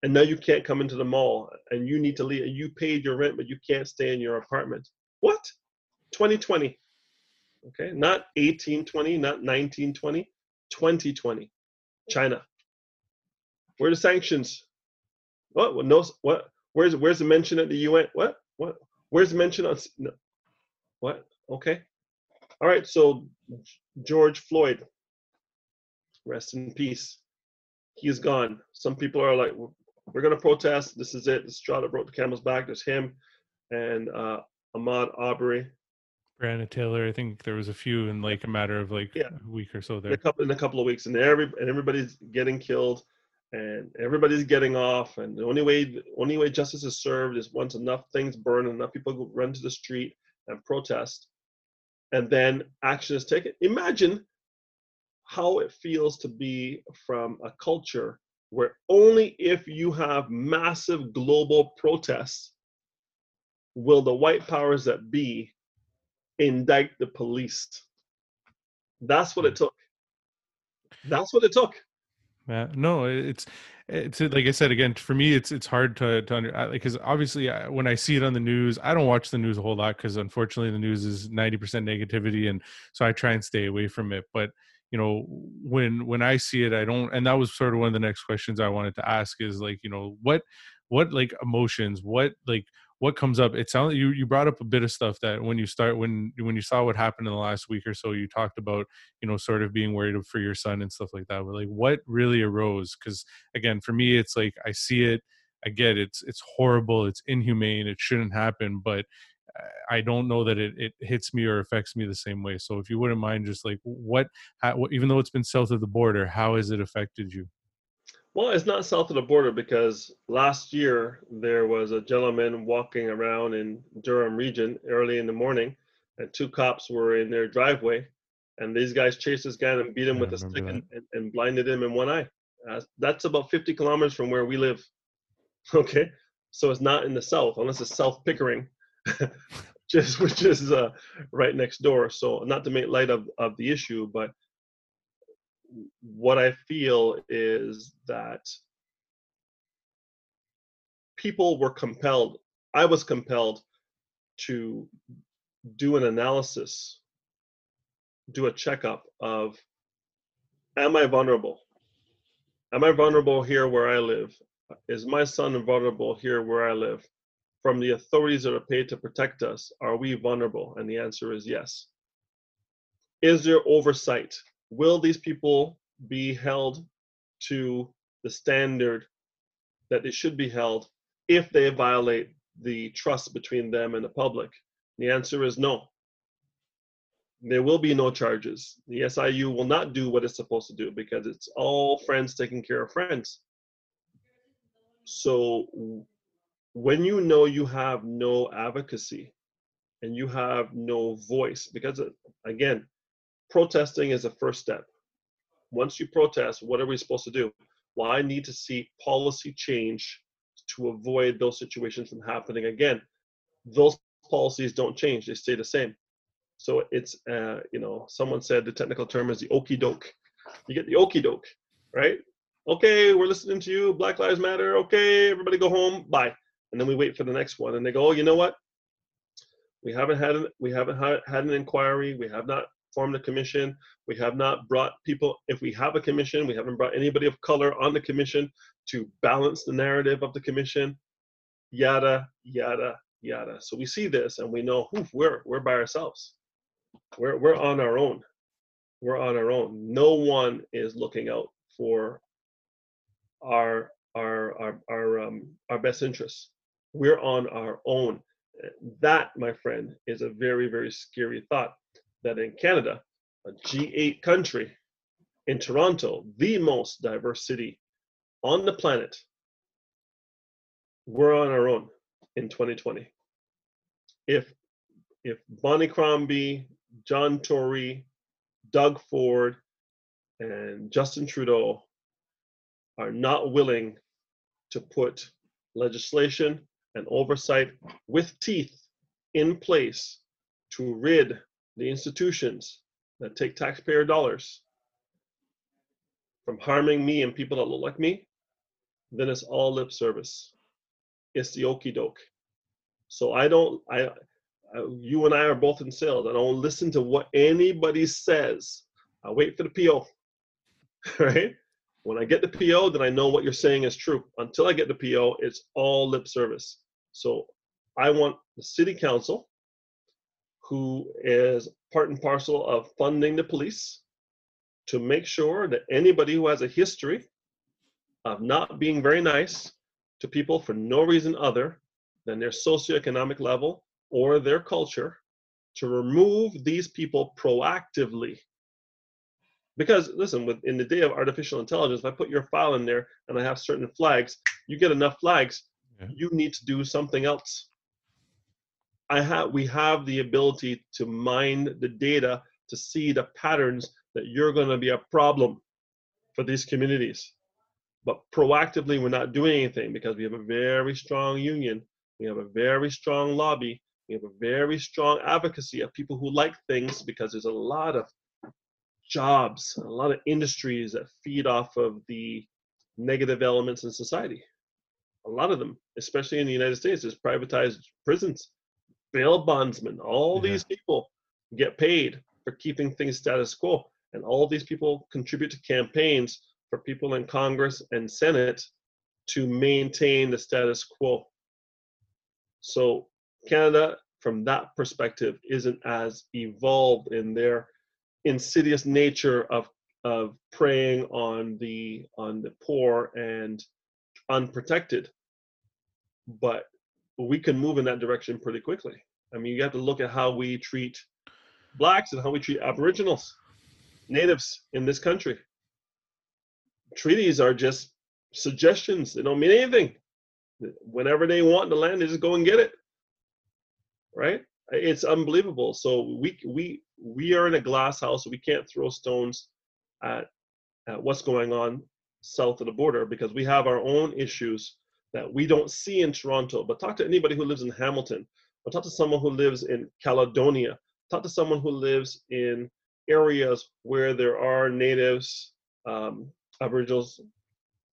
And now you can't come into the mall, and you need to leave. You paid your rent, but you can't stay in your apartment. What? 2020. Okay, not 1820, not 1920, 2020. China. Where the sanctions? What? no. What? Where's Where's the mention at the UN? What? What? Where's the mention on? No. What? Okay. All right. So George Floyd, rest in peace. He's gone. Some people are like, we're gonna protest. This is it. This straw that broke the camel's back. There's him and uh, Ahmaud Arbery.
Breonna Taylor. I think there was a few in like a matter of like
yeah.
a week or so there.
In a couple in a couple of weeks, and every and everybody's getting killed and everybody's getting off and the only way the only way justice is served is once enough things burn and enough people run to the street and protest and then action is taken imagine how it feels to be from a culture where only if you have massive global protests will the white powers that be indict the police that's what it hmm. took that's what it took
yeah, no, it's it's like I said again. For me, it's it's hard to to under because obviously when I see it on the news, I don't watch the news a whole lot because unfortunately the news is ninety percent negativity, and so I try and stay away from it. But you know, when when I see it, I don't. And that was sort of one of the next questions I wanted to ask is like, you know, what what like emotions, what like what comes up it sounds you you brought up a bit of stuff that when you start when when you saw what happened in the last week or so you talked about you know sort of being worried for your son and stuff like that but like what really arose because again for me it's like i see it i get it, it's it's horrible it's inhumane it shouldn't happen but I don't know that it, it hits me or affects me the same way. So if you wouldn't mind, just like what, how, even though it's been south of the border, how has it affected you?
Well, it's not south of the border because last year there was a gentleman walking around in Durham region early in the morning, and two cops were in their driveway, and these guys chased this guy and beat him with a stick and, and, blinded him in one eye. Uh, that's about 50 kilometers from where we live. Okay, so it's not in the south unless it's South Pickering, is which is uh, right next door. So not to make light of of the issue, but what I feel is that people were compelled I was compelled to do an analysis, do a checkup of am I vulnerable? Am I vulnerable here where I live? Is my son vulnerable here where I live? From the authorities that are paid to protect us, are we vulnerable? And the answer is yes. Is there oversight? Will these people be held to the standard that they should be held if they violate the trust between them and the public? The answer is no. There will be no charges. The SIU will not do what it's supposed to do because it's all friends taking care of friends. So when you know you have no advocacy and you have no voice, because uh, again, protesting is the first step. Once you protest, what are we supposed to do? Well, I need to see policy change to avoid those situations from happening again. Those policies don't change; they stay the same. So it's uh, you know, someone said the technical term is the okey doke. You get the okey doke, right? Okay, we're listening to you. Black Lives Matter. Okay, everybody go home. Bye. And then we wait for the next one, and they go, oh, you know what? We haven't had an, we haven't had, had an inquiry. We have not formed a commission. We have not brought people. If we have a commission, we haven't brought anybody of color on the commission to balance the narrative of the commission. Yada yada yada. So we see this, and we know, oof, we're we're by ourselves. We're we're on our own. We're on our own. No one is looking out for our our our our um our best interests. We're on our own. Uh, that, my friend, is a very very scary thought. That in Canada, a G8 country, in Toronto, the most diverse city on the planet, we're on our own in 2020. If if Bonnie Crombie, John Tory, Doug Ford, and Justin Trudeau are not willing to put legislation and oversight with teeth in place to rid the institutions that take taxpayer dollars from harming me and people that look like me, then it's all lip service. It's the okey doke. So I don't, I, you and I are both in sales. I don't listen to what anybody says. I wait for the PO, right? When I get the PO, then I know what you're saying is true. Until I get the PO, it's all lip service. So I want the city council, who is part and parcel of funding the police, to make sure that anybody who has a history of not being very nice to people for no reason other than their socioeconomic level or their culture to remove these people proactively. Because listen, with in the day of artificial intelligence, if I put your file in there and I have certain flags, you get enough flags, yeah. you need to do something else. I have we have the ability to mine the data to see the patterns that you're going to be a problem for these communities. But proactively, we're not doing anything because we have a very strong union, we have a very strong lobby, we have a very strong advocacy of people who like things because there's a lot of jobs, a lot of industries that feed off of the negative elements in society. A lot of them, especially in the United States, is privatized prisons, bail bondsmen. All yeah. these people get paid for keeping things status quo. And all these people contribute to campaigns for people in Congress and Senate to maintain the status quo. So Canada, from that perspective, isn't as evolved in their insidious nature of of preying on the on the poor and unprotected. But we can move in that direction pretty quickly. I mean, you have to look at how we treat blacks and how we treat aboriginals, natives in this country. Treaties are just suggestions, they don't mean anything. Whenever they want the land, they just go and get it right? It's unbelievable. So we we we are in a glass house. We can't throw stones at, at what's going on south of the border because we have our own issues that we don't see in Toronto. But talk to anybody who lives in Hamilton, or talk to someone who lives in Caledonia, talk to someone who lives in areas where there are natives, um, Aboriginals,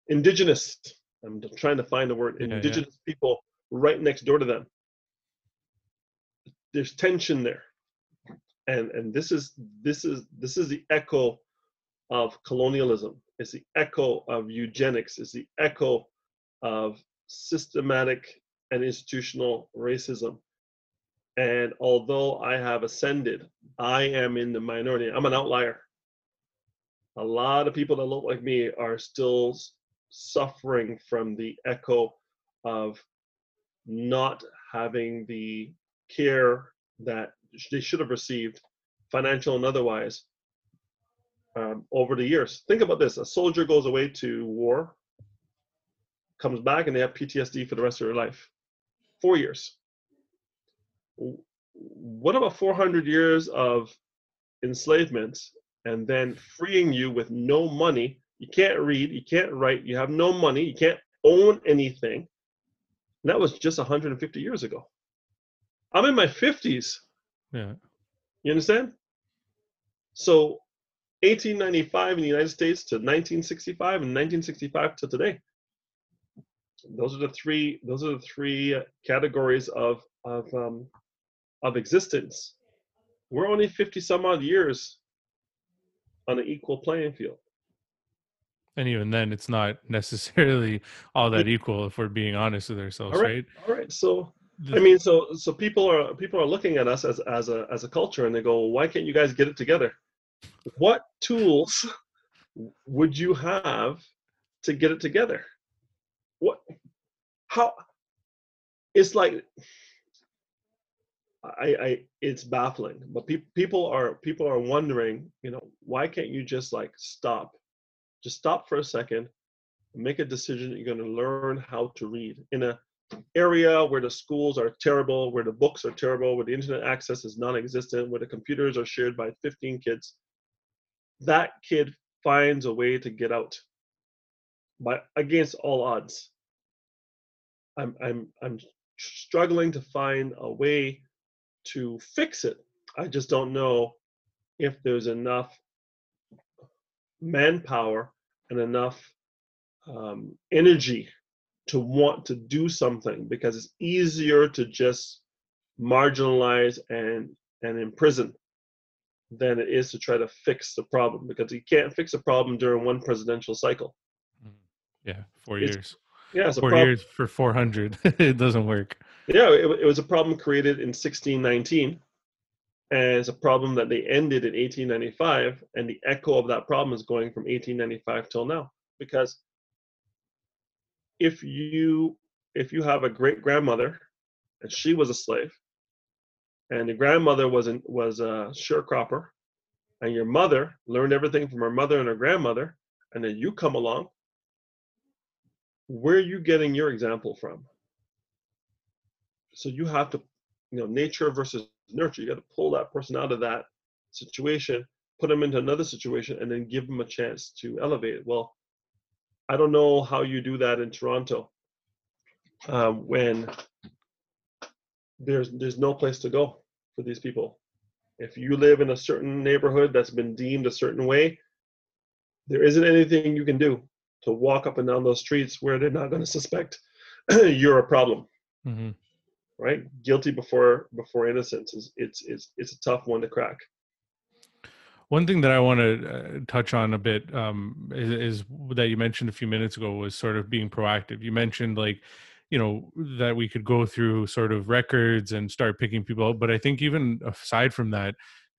indigenous. I'm trying to find the word indigenous yeah, yeah. people right next door to them. There's tension there. And and this is this is this is the echo of colonialism. It's the echo of eugenics. It's the echo of systematic and institutional racism. And although I have ascended, I am in the minority. I'm an outlier. A lot of people that look like me are still suffering from the echo of not having the care that they should have received, financial and otherwise, um, over the years. Think about this: a soldier goes away to war, comes back, and they have PTSD for the rest of their life. Four years. What about 400 years of enslavement and then freeing you with no money? You can't read, you can't write, you have no money, you can't own anything. And that was just 150 years ago. I'm in my 50s.
Yeah.
You understand? So 1895 in the United States to 1965 and 1965 to today. Those are the three. Those are the three categories of of um, of existence. We're only 50 some odd years on an equal playing field.
And even then, it's not necessarily all that equal if we're being honest with ourselves,
all
right? right?
All right. So I mean, so so people are people are looking at us as as a as a culture, and they go, "Why can't you guys get it together?" what tools would you have to get it together? How, it's like, I, I, it's baffling, but pe- people are, people are wondering, you know, why can't you just like stop, just stop for a second, make a decision you're going to learn how to read. In a area where the schools are terrible, where the books are terrible, where the internet access is non-existent, where the computers are shared by 15 kids that kid finds a way to get out but against all odds i'm i'm i'm struggling to find a way to fix it i just don't know if there's enough manpower and enough um, energy to want to do something because it's easier to just marginalize and and imprison than it is to try to fix the problem because you can't fix a problem during one presidential cycle.
Mm-hmm. Yeah, four it's, years.
Yeah,
four years for 400. it doesn't work.
Yeah, it, it, was a problem created in 1619, and it's a problem that they ended in 1895, and the echo of that problem is going from 1895 till now. Because if you if you have a great grandmother and she was a slave, and the grandmother was an, was a sharecropper, and your mother learned everything from her mother and her grandmother, and then you come along. Where are you getting your example from? So you have to, you know, nature versus nurture. You got to pull that person out of that situation, put them into another situation, and then give them a chance to elevate. Well, I don't know how you do that in Toronto um, when there's there's no place to go for these people. If you live in a certain neighborhood that's been deemed a certain way, there isn't anything you can do to walk up and down those streets where they're not going to suspect you're a problem. Mm-hmm. Right? Guilty before before innocence is it's it's it's a tough one to crack.
One thing that I want to uh, touch on a bit um, is, is, that you mentioned a few minutes ago was sort of being proactive. You mentioned like you know that we could go through sort of records and start picking people out but i think even aside from that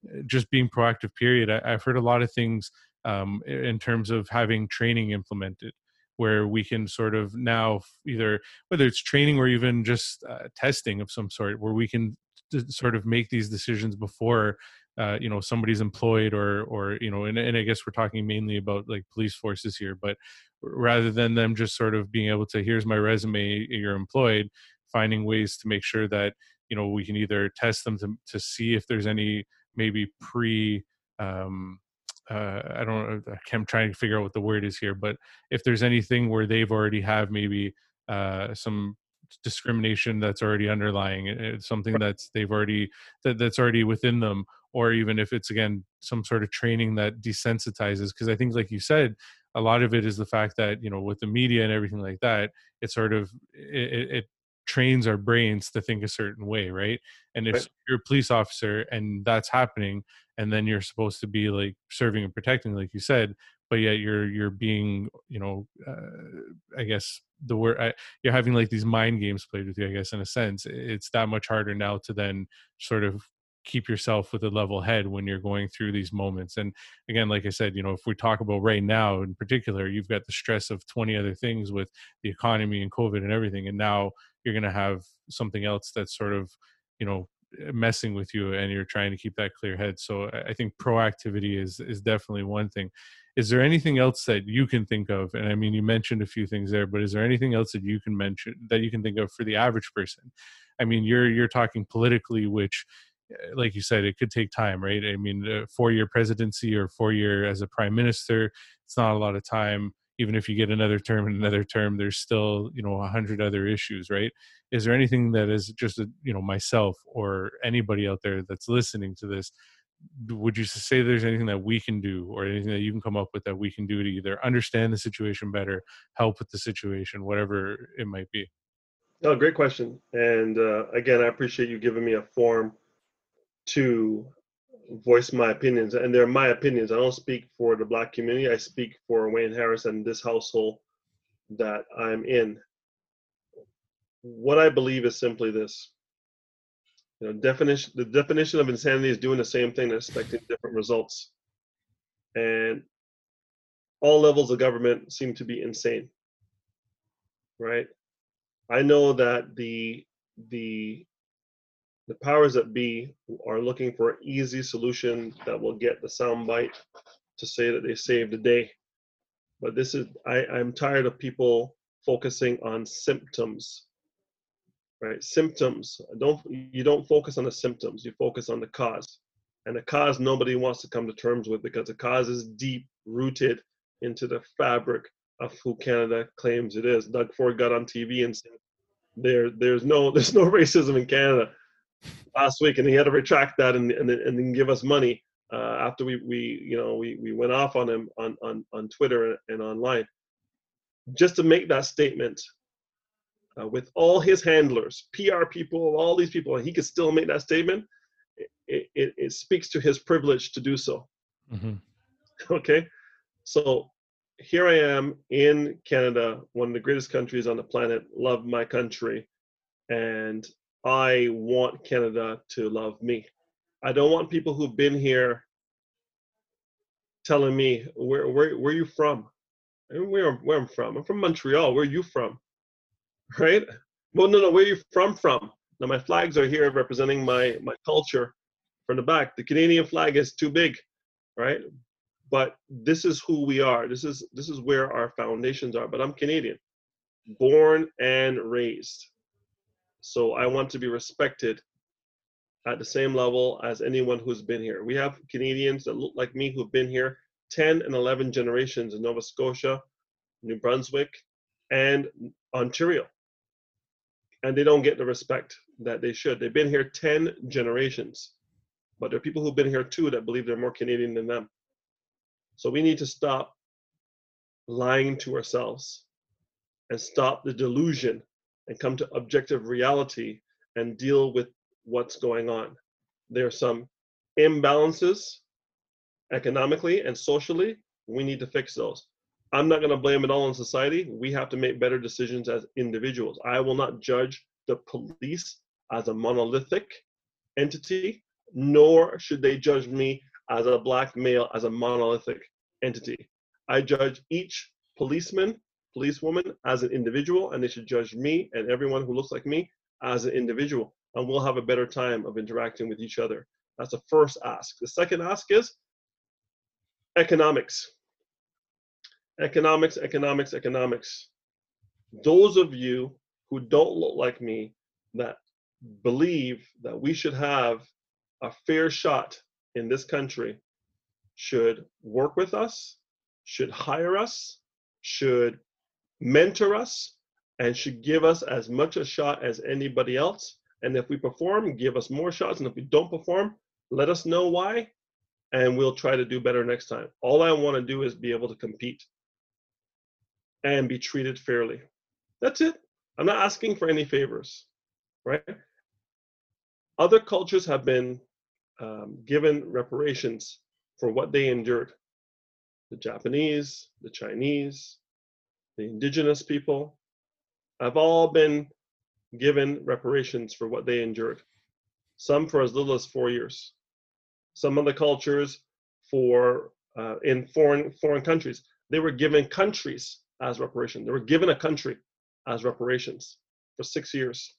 eh, just being proactive period I, have heard a lot of things um, in terms of having training implemented where we can sort of now either whether it's training or even just uh, testing of some sort where we can sort of make these decisions before uh, you know somebody's employed or or you know and, and i guess we're talking mainly about like police forces here but rather than them just sort of being able to here's my resume you're employed finding ways to make sure that you know we can either test them to, to see if there's any maybe pre um, uh, I don't know. I'm trying to figure out what the word is here, but if there's anything where they've already have maybe uh, some discrimination that's already underlying, it's something that's they've already that, that's already within them, or even if it's again some sort of training that desensitizes. Because I think, like you said, a lot of it is the fact that you know with the media and everything like that it sort of it, it trains our brains to think a certain way right and if
Right.
you're a police officer and that's happening and then you're supposed to be like serving and protecting like you said but yet you're you're being you know uh, i guess the word I, you're having like these mind games played with you i guess in a sense it's that much harder now to then sort of keep yourself with a level head when you're going through these moments and again like i said you know if we talk about right now in particular you've got the stress of 20 other things with the economy and covid and everything and now you're going to have something else that's sort of you know messing with you and you're trying to keep that clear head. So i think proactivity is is definitely one thing. Is there anything else that you can think of? And i mean you mentioned a few things there but is there anything else that you can mention that you can think of for the average person? I mean you're you're talking politically which uh, like you said it could take time right? I mean a four year presidency or four year as a prime minister it's not a lot of time even if you get another term and another term there's still you know a hundred other issues right is there anything that is just a, you know myself or anybody out there that's listening to this would you say there's anything that we can do or anything that you can come up with that we can do to either understand the situation better help with the situation whatever it might be
No, great question. And uh, again, I appreciate you giving me a form to voice my opinions. And they're my opinions. I don't speak for the black community. I speak for Wayne Harris and this household that I'm in. What I believe is simply this. You know, definition the definition of insanity is doing the same thing and expecting different results. And all levels of government seem to be insane. Right? I know that the the the powers that be are looking for an easy solution that will get the soundbite to say that they saved the day. But this is I, I'm tired of people focusing on symptoms. Right? Symptoms. Don't you don't focus on the symptoms, you focus on the cause. And the cause nobody wants to come to terms with because the cause is deep rooted into the fabric of who Canada claims it is. Doug Ford got on TV and said there there's no there's no racism in Canada last week, and he had to retract that and and, and then give us money uh, after we we you know we we went off on him on on on Twitter and online just to make that statement. Uh, with all his handlers, PR people, all these people, he could still make that statement. It, it, it speaks to his privilege to do so.
mm-hmm.
Okay, so here I am in Canada, one of the greatest countries on the planet, love my country, and I want Canada to love me. I don't want people who've been here telling me where where where are you from? Where where I'm from? I'm from Montreal. Where are you from? Right? Well, no, no. Where are you from? From now, my flags are here representing my my culture from the back. The Canadian flag is too big, right? but this is who we are this is this is where our foundations are but i'm canadian born and raised so i want to be respected at the same level as anyone who's been here. We have canadians that look like me who've been here 10 and 11 generations in nova scotia new brunswick and ontario. And they don't get the respect that they should. They've been here 10 generations but there are people who've been here too that believe they're more canadian than them. So we need to stop lying to ourselves and stop the delusion and come to objective reality and deal with what's going on. There are some imbalances economically and socially. We need to fix those. I'm not going to blame it all on society. We have to make better decisions as individuals. I will not judge the police as a monolithic entity, nor should they judge me as a black male as a monolithic entity. I judge each policeman, policewoman as an individual, and they should judge me and everyone who looks like me as an individual. And we'll have a better time of interacting with each other. That's the first ask. The second ask is economics. Economics, economics, economics. Those of you who don't look like me that believe that we should have a fair shot in this country should work with us, should hire us, should mentor us, and should give us as much a shot as anybody else. And if we perform, give us more shots. And if we don't perform, let us know why, and we'll try to do better next time. All I want to do is be able to compete and be treated fairly. That's it. I'm not asking for any favors, right? Other cultures have been um, given reparations for what they endured. The Japanese, the Chinese, the indigenous people have all been given reparations for what they endured. Some for as little as four years. Some of the cultures for uh, in foreign foreign countries, they were given countries as reparation. They were given a country as reparations for six years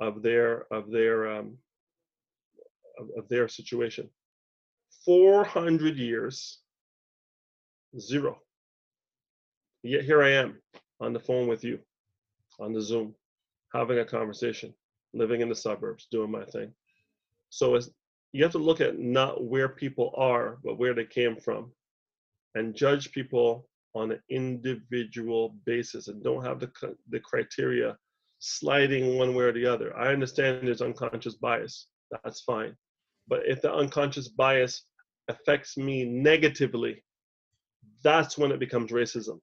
of their of their um, of, of their situation. 400 years, zero. Yet here I am on the phone with you, on the Zoom, having a conversation, living in the suburbs, doing my thing. So it's, you have to look at not where people are, but where they came from, and judge people on an individual basis, and don't have the the criteria sliding one way or the other. I understand there's unconscious bias. That's fine. But if the unconscious bias affects me negatively, that's when it becomes racism.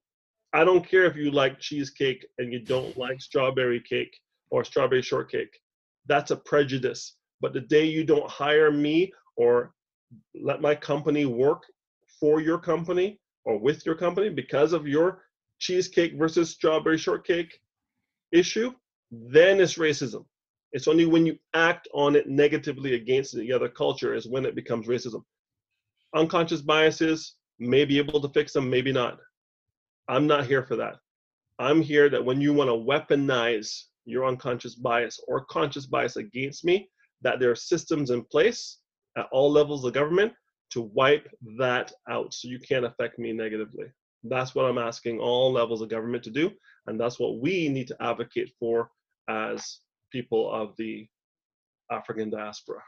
I don't care if you like cheesecake and you don't like strawberry cake or strawberry shortcake. That's a prejudice. But the day you don't hire me or let my company work for your company or with your company because of your cheesecake versus strawberry shortcake issue, then it's racism. It's only when you act on it negatively against the other culture is when it becomes racism. Unconscious biases may be able to fix them, maybe not. I'm not here for that. I'm here that when you want to weaponize your unconscious bias or conscious bias against me, that there are systems in place at all levels of government to wipe that out so you can't affect me negatively. That's what I'm asking all levels of government to do. And that's what we need to advocate for as people of the African diaspora.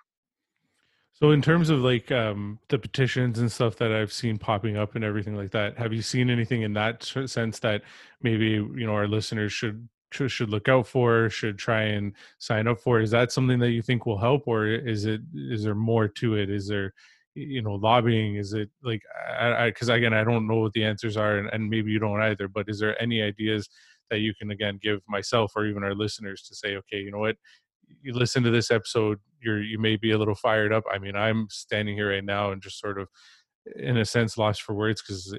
So, in terms of like um, the petitions and stuff that I've seen popping up and everything like that, have you seen anything in that sense that maybe you know our listeners should should look out for, should try and sign up for? Is that something that you think will help, or is it is there more to it? Is there you know lobbying? Is it like I because again I don't know what the answers are, and, and maybe you don't either. But is there any ideas that you can again give myself or even our listeners to say, okay, you know what, you listen to this episode, you're you may be a little fired up. I mean, I'm standing here right now and just sort of, in a sense, lost for words because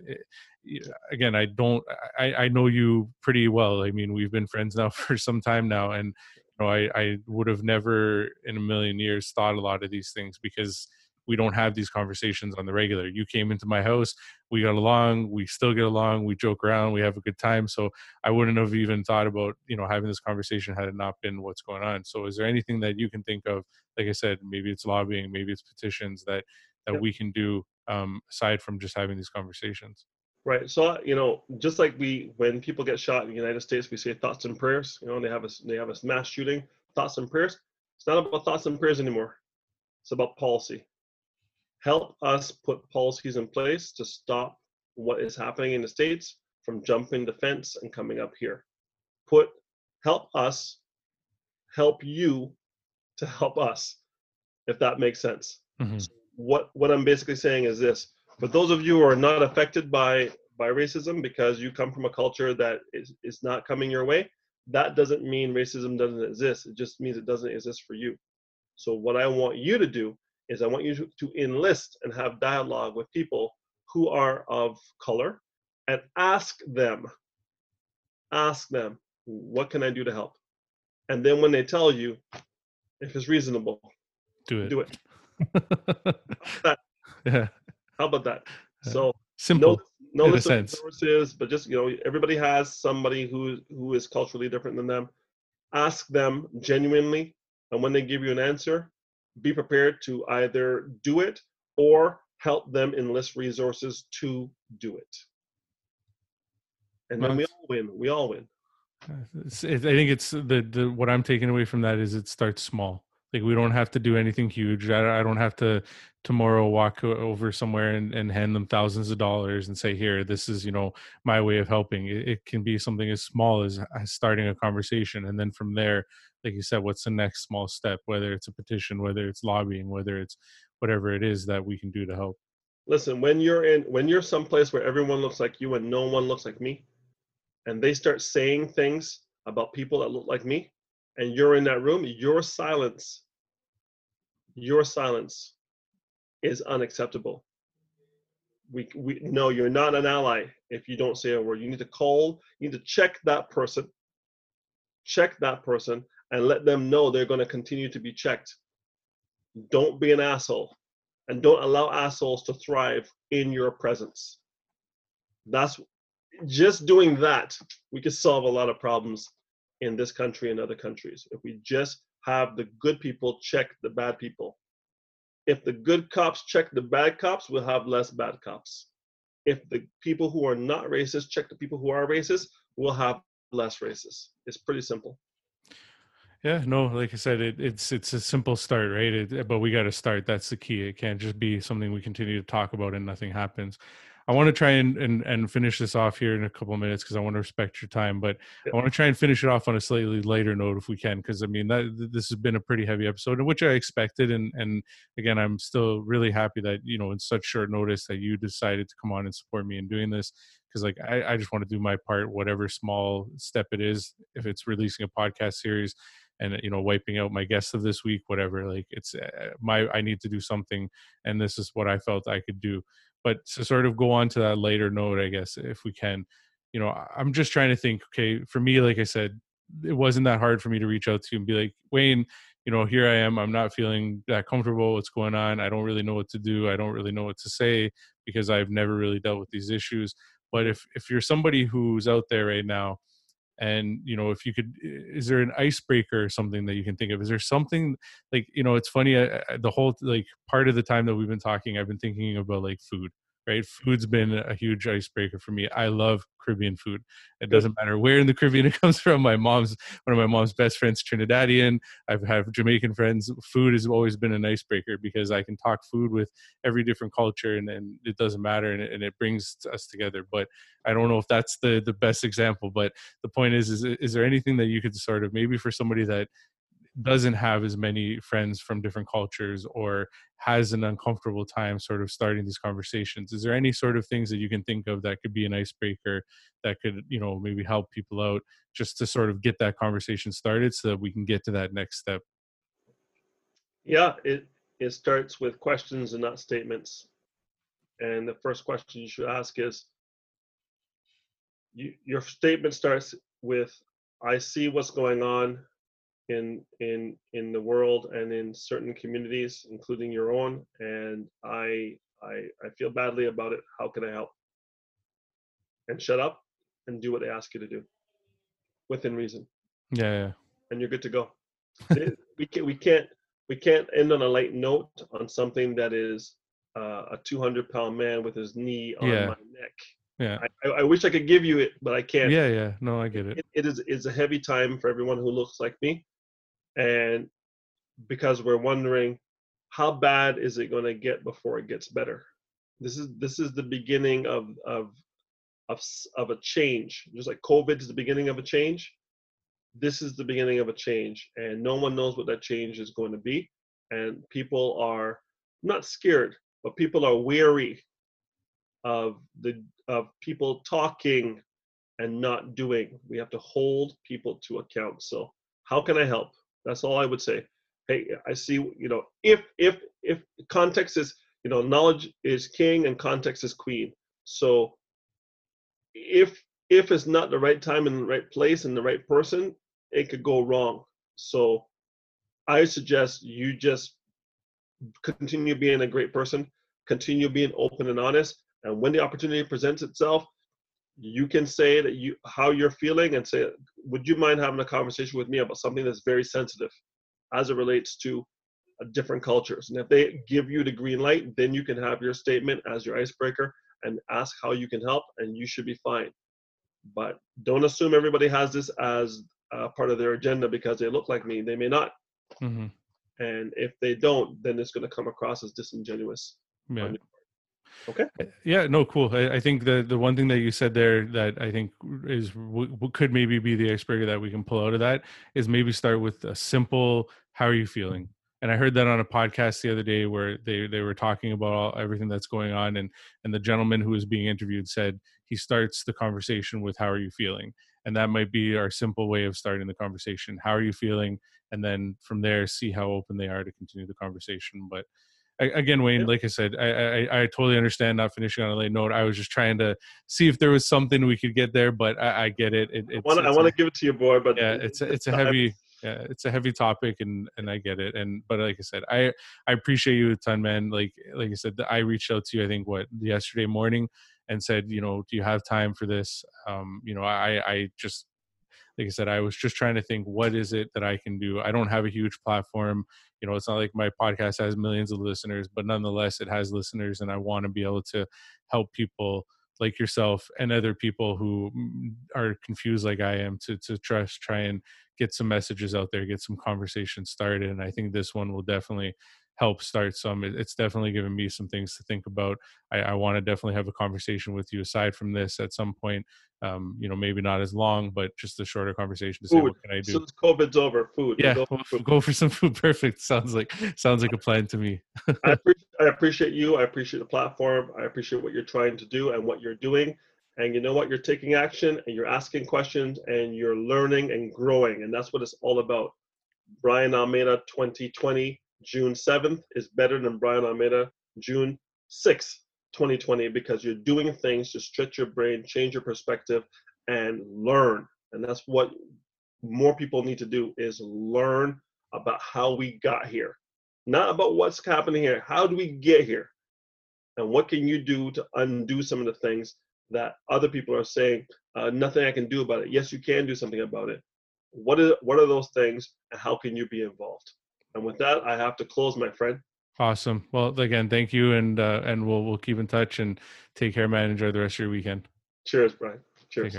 again, I don't, I I know you pretty well. I mean, we've been friends now for some time now, and you know, I I would have never in a million years thought a lot of these things because we don't have these conversations on the regular. You came into my house, we got along, we still get along, we joke around, we have a good time. So I wouldn't have even thought about, you know, having this conversation had it not been what's going on. So is there anything that you can think of, like I said, maybe it's lobbying, maybe it's petitions that that yep. we can do um, aside from just having these conversations?
Right. So you know, just like we, when people get shot in the United States, we say thoughts and prayers. You know, they have a they have a mass shooting, thoughts and prayers. It's not about thoughts and prayers anymore. It's about policy help us put policies in place to stop what is happening in the states from jumping the fence and coming up here. Put help us help you to help us if that makes sense. Mm-hmm. so what what i'm basically saying is this for those of you who are not affected by by racism because you come from a culture that is, is not coming your way that doesn't mean racism doesn't exist. It just means it doesn't exist for you. So what i want you to do is I want you to, enlist and have dialogue with people who are of color and ask them, ask them, what can I do to help? And then when they tell you, if it's reasonable,
do it.
Do it. How yeah. How about that? So
simple.
No, no list of resources, but just you know, everybody has somebody who who is culturally different than them. Ask them genuinely, and when they give you an answer, be prepared to either do it or help them enlist resources to do it. And then we all win. We all win.
I think it's the, the what I'm taking away from that is it starts small. Like we don't have to do anything huge. I, I don't have to tomorrow walk over somewhere and, and hand them thousands of dollars and say, "Here, this is you know my way of helping." It, it can be something as small as uh, starting a conversation, and then from there, like you said, what's the next small step? Whether it's a petition, whether it's lobbying, whether it's whatever it is that we can do to help.
Listen, when you're in, when you're someplace where everyone looks like you and no one looks like me, and they start saying things about people that look like me, and you're in that room, your silence, your silence is unacceptable. We, we no, you're not an ally if you don't say a word. You need to call, you need to check that person, check that person, and let them know they're going to continue to be checked. Don't be an asshole, and don't allow assholes to thrive in your presence. That's just doing that. We could solve a lot of problems in this country and other countries if we just have the good people check the bad people. If the good cops check the bad cops, we'll have less bad cops. If the people who are not racist check the people who are racist, we'll have less racists. It's pretty simple.
Yeah, no, like I said, it, it's it's a simple start, right? It, eh, but we got to start. That's the key. It can't just be something we continue to talk about and nothing happens. I want to try and, and, and finish this off here in a couple of minutes because I want to respect your time. But. I want to try and finish it off on a slightly lighter note if we can, because I mean that this has been a pretty heavy episode, which I expected. And and again, I'm still really happy that you know in such short notice that you decided to come on and support me in doing this. Because like I, I just want to do my part, whatever small step it is. If it's releasing a podcast series, and you know wiping out my guests of this week whatever like it's uh, my i need to do something and this is what i felt i could do. But to sort of go on to that later note i guess if we can you know i'm just trying to think okay for me like i said it wasn't that hard for me to reach out to you and be like wayne you know here i am. I'm not feeling that comfortable. What's going on? I don't really know what to do. I don't really know what to say because i've never really dealt with these issues. But if if you're somebody who's out there right now and you know if you could is there an icebreaker or something that you can think of? Is there something like you know it's funny the whole like part of the time that we've been talking i've been thinking about like food right? Food's been a huge icebreaker for me. I love Caribbean food. It doesn't matter where in the Caribbean it comes from. My mom's one of my mom's best friends, Trinidadian. I've had Jamaican friends. Food has always been an icebreaker because I can talk food with every different culture, and, and it doesn't matter, and it, and it brings us together. But I don't know if that's the the best example. But the point is, is is there anything that you could sort of maybe for somebody that doesn't have as many friends from different cultures or has an uncomfortable time sort of starting these conversations is there any sort of things that you can think of that could be an icebreaker that could you know maybe help people out just to sort of get that conversation started so that we can get to that next step?
Yeah it it starts with questions and not statements. And the first question you should ask is you, your statement starts with i see what's going on in in in the world and in certain communities, including your own. And I I I feel badly about it. How can I help? And shut up and do what they ask you to do, within reason.
Yeah. yeah.
And you're good to go. we can't we can't we can't end on a light note on something that is uh, a 200 pound man with his knee on yeah. my neck.
Yeah.
I, I, wish I could give you it, but I can't.
Yeah, yeah. No, I get it.
it. It is it's a heavy time for everyone who looks like me and because we're wondering how bad is it going to get before it gets better? This is this is the beginning of of of, of a change. Just like covid is the beginning of a change this is the beginning of a change and no one knows what that change is going to be and people are not scared but people are weary of the of people talking and not doing. We have to hold people to account. So how can i help that's all I would say. Hey, I see, you know, if if if context is, you know, knowledge is king and context is queen. So if if it's not the right time and the right place and the right person, it could go wrong. So I suggest you just continue being a great person, continue being open and honest, and when the opportunity presents itself, you can say that you how you're feeling and say would you mind having a conversation with me about something that's very sensitive as it relates to uh, different cultures and if they give you the green light then you can have your statement as your icebreaker and ask how you can help and you should be fine but don't assume everybody has this as part of their agenda because they look like me they may not mm-hmm. and if they don't then it's going to come across as disingenuous
yeah.
Okay.
Uh, yeah. No. Cool. I, I, think the the one thing that you said there that I think is what could maybe be the icebreaker that we can pull out of that is maybe start with a simple "How are you feeling?" And I heard that on a podcast the other day where they they were talking about all, everything that's going on, and and the gentleman who was being interviewed said he starts the conversation with "How are you feeling?" and that might be our simple way of starting the conversation how are you feeling and then from there see how open they are to continue the conversation but again wayne yeah. like i said I, I, I totally understand not finishing on a late note i was just trying to see if there was something we could get there but i, I get it, it
it's, i want to give it to you boy but
yeah it's a, it's a heavy yeah, it's a heavy topic and and I get it. And but like I said, I I appreciate you a ton, man. Like like I said, I reached out to you. I think what yesterday morning and said, you know, do you have time for this? Um, you know, I I just like I said, I was just trying to think, what is it that I can do? I don't have a huge platform. You know, it's not like my podcast has millions of listeners, but nonetheless, it has listeners, and I want to be able to help people like yourself and other people who mm, are confused like I am to to trust try and get some messages out there, get some conversations started. And I think this one will definitely help start some. It's definitely given me some things to think about. I, I want to definitely have a conversation with you aside from this at some point. Um, you know, maybe not as long, but just a shorter conversation to food. say what can I do.
Since COVID's over, food.
Yeah, we'll go, for, go for some food. Perfect. Sounds like sounds like a plan to me.
I, appreciate, I appreciate you. I appreciate the platform. I appreciate what you're trying to do and what you're doing and you know what you're taking action and you're asking questions and you're learning and growing and that's what it's all about brian almeida 2020 june 7th is better than brian almeida june 6th 2020 because you're doing things to stretch your brain change your perspective and learn and that's what more people need to do is learn about how we got here not about what's happening here how do we get here and what can you do to undo some of the things that other people are saying uh, nothing I can do about it. Yes, you can do something about it. What are what are those things, and how can you be involved? And with that, I have to close, my friend.
Awesome. Well, again, thank you, and uh, and we'll we'll keep in touch and take care, man. Enjoy the rest of your weekend.
Cheers, Brian. Cheers.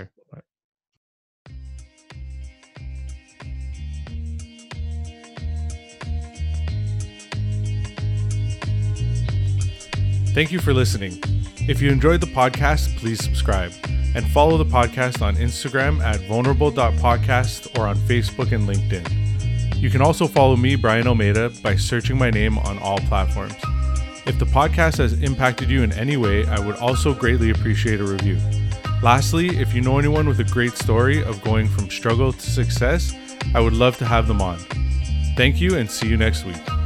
Thank you for listening. If you enjoyed the podcast, please subscribe and follow the podcast on Instagram at vulnerable.podcast or on Facebook and LinkedIn. You can also follow me, Brian Almeida, by searching my name on all platforms. If the podcast has impacted you in any way, I would also greatly appreciate a review. Lastly, if you know anyone with a great story of going from struggle to success, I would love to have them on. Thank you and see you next week.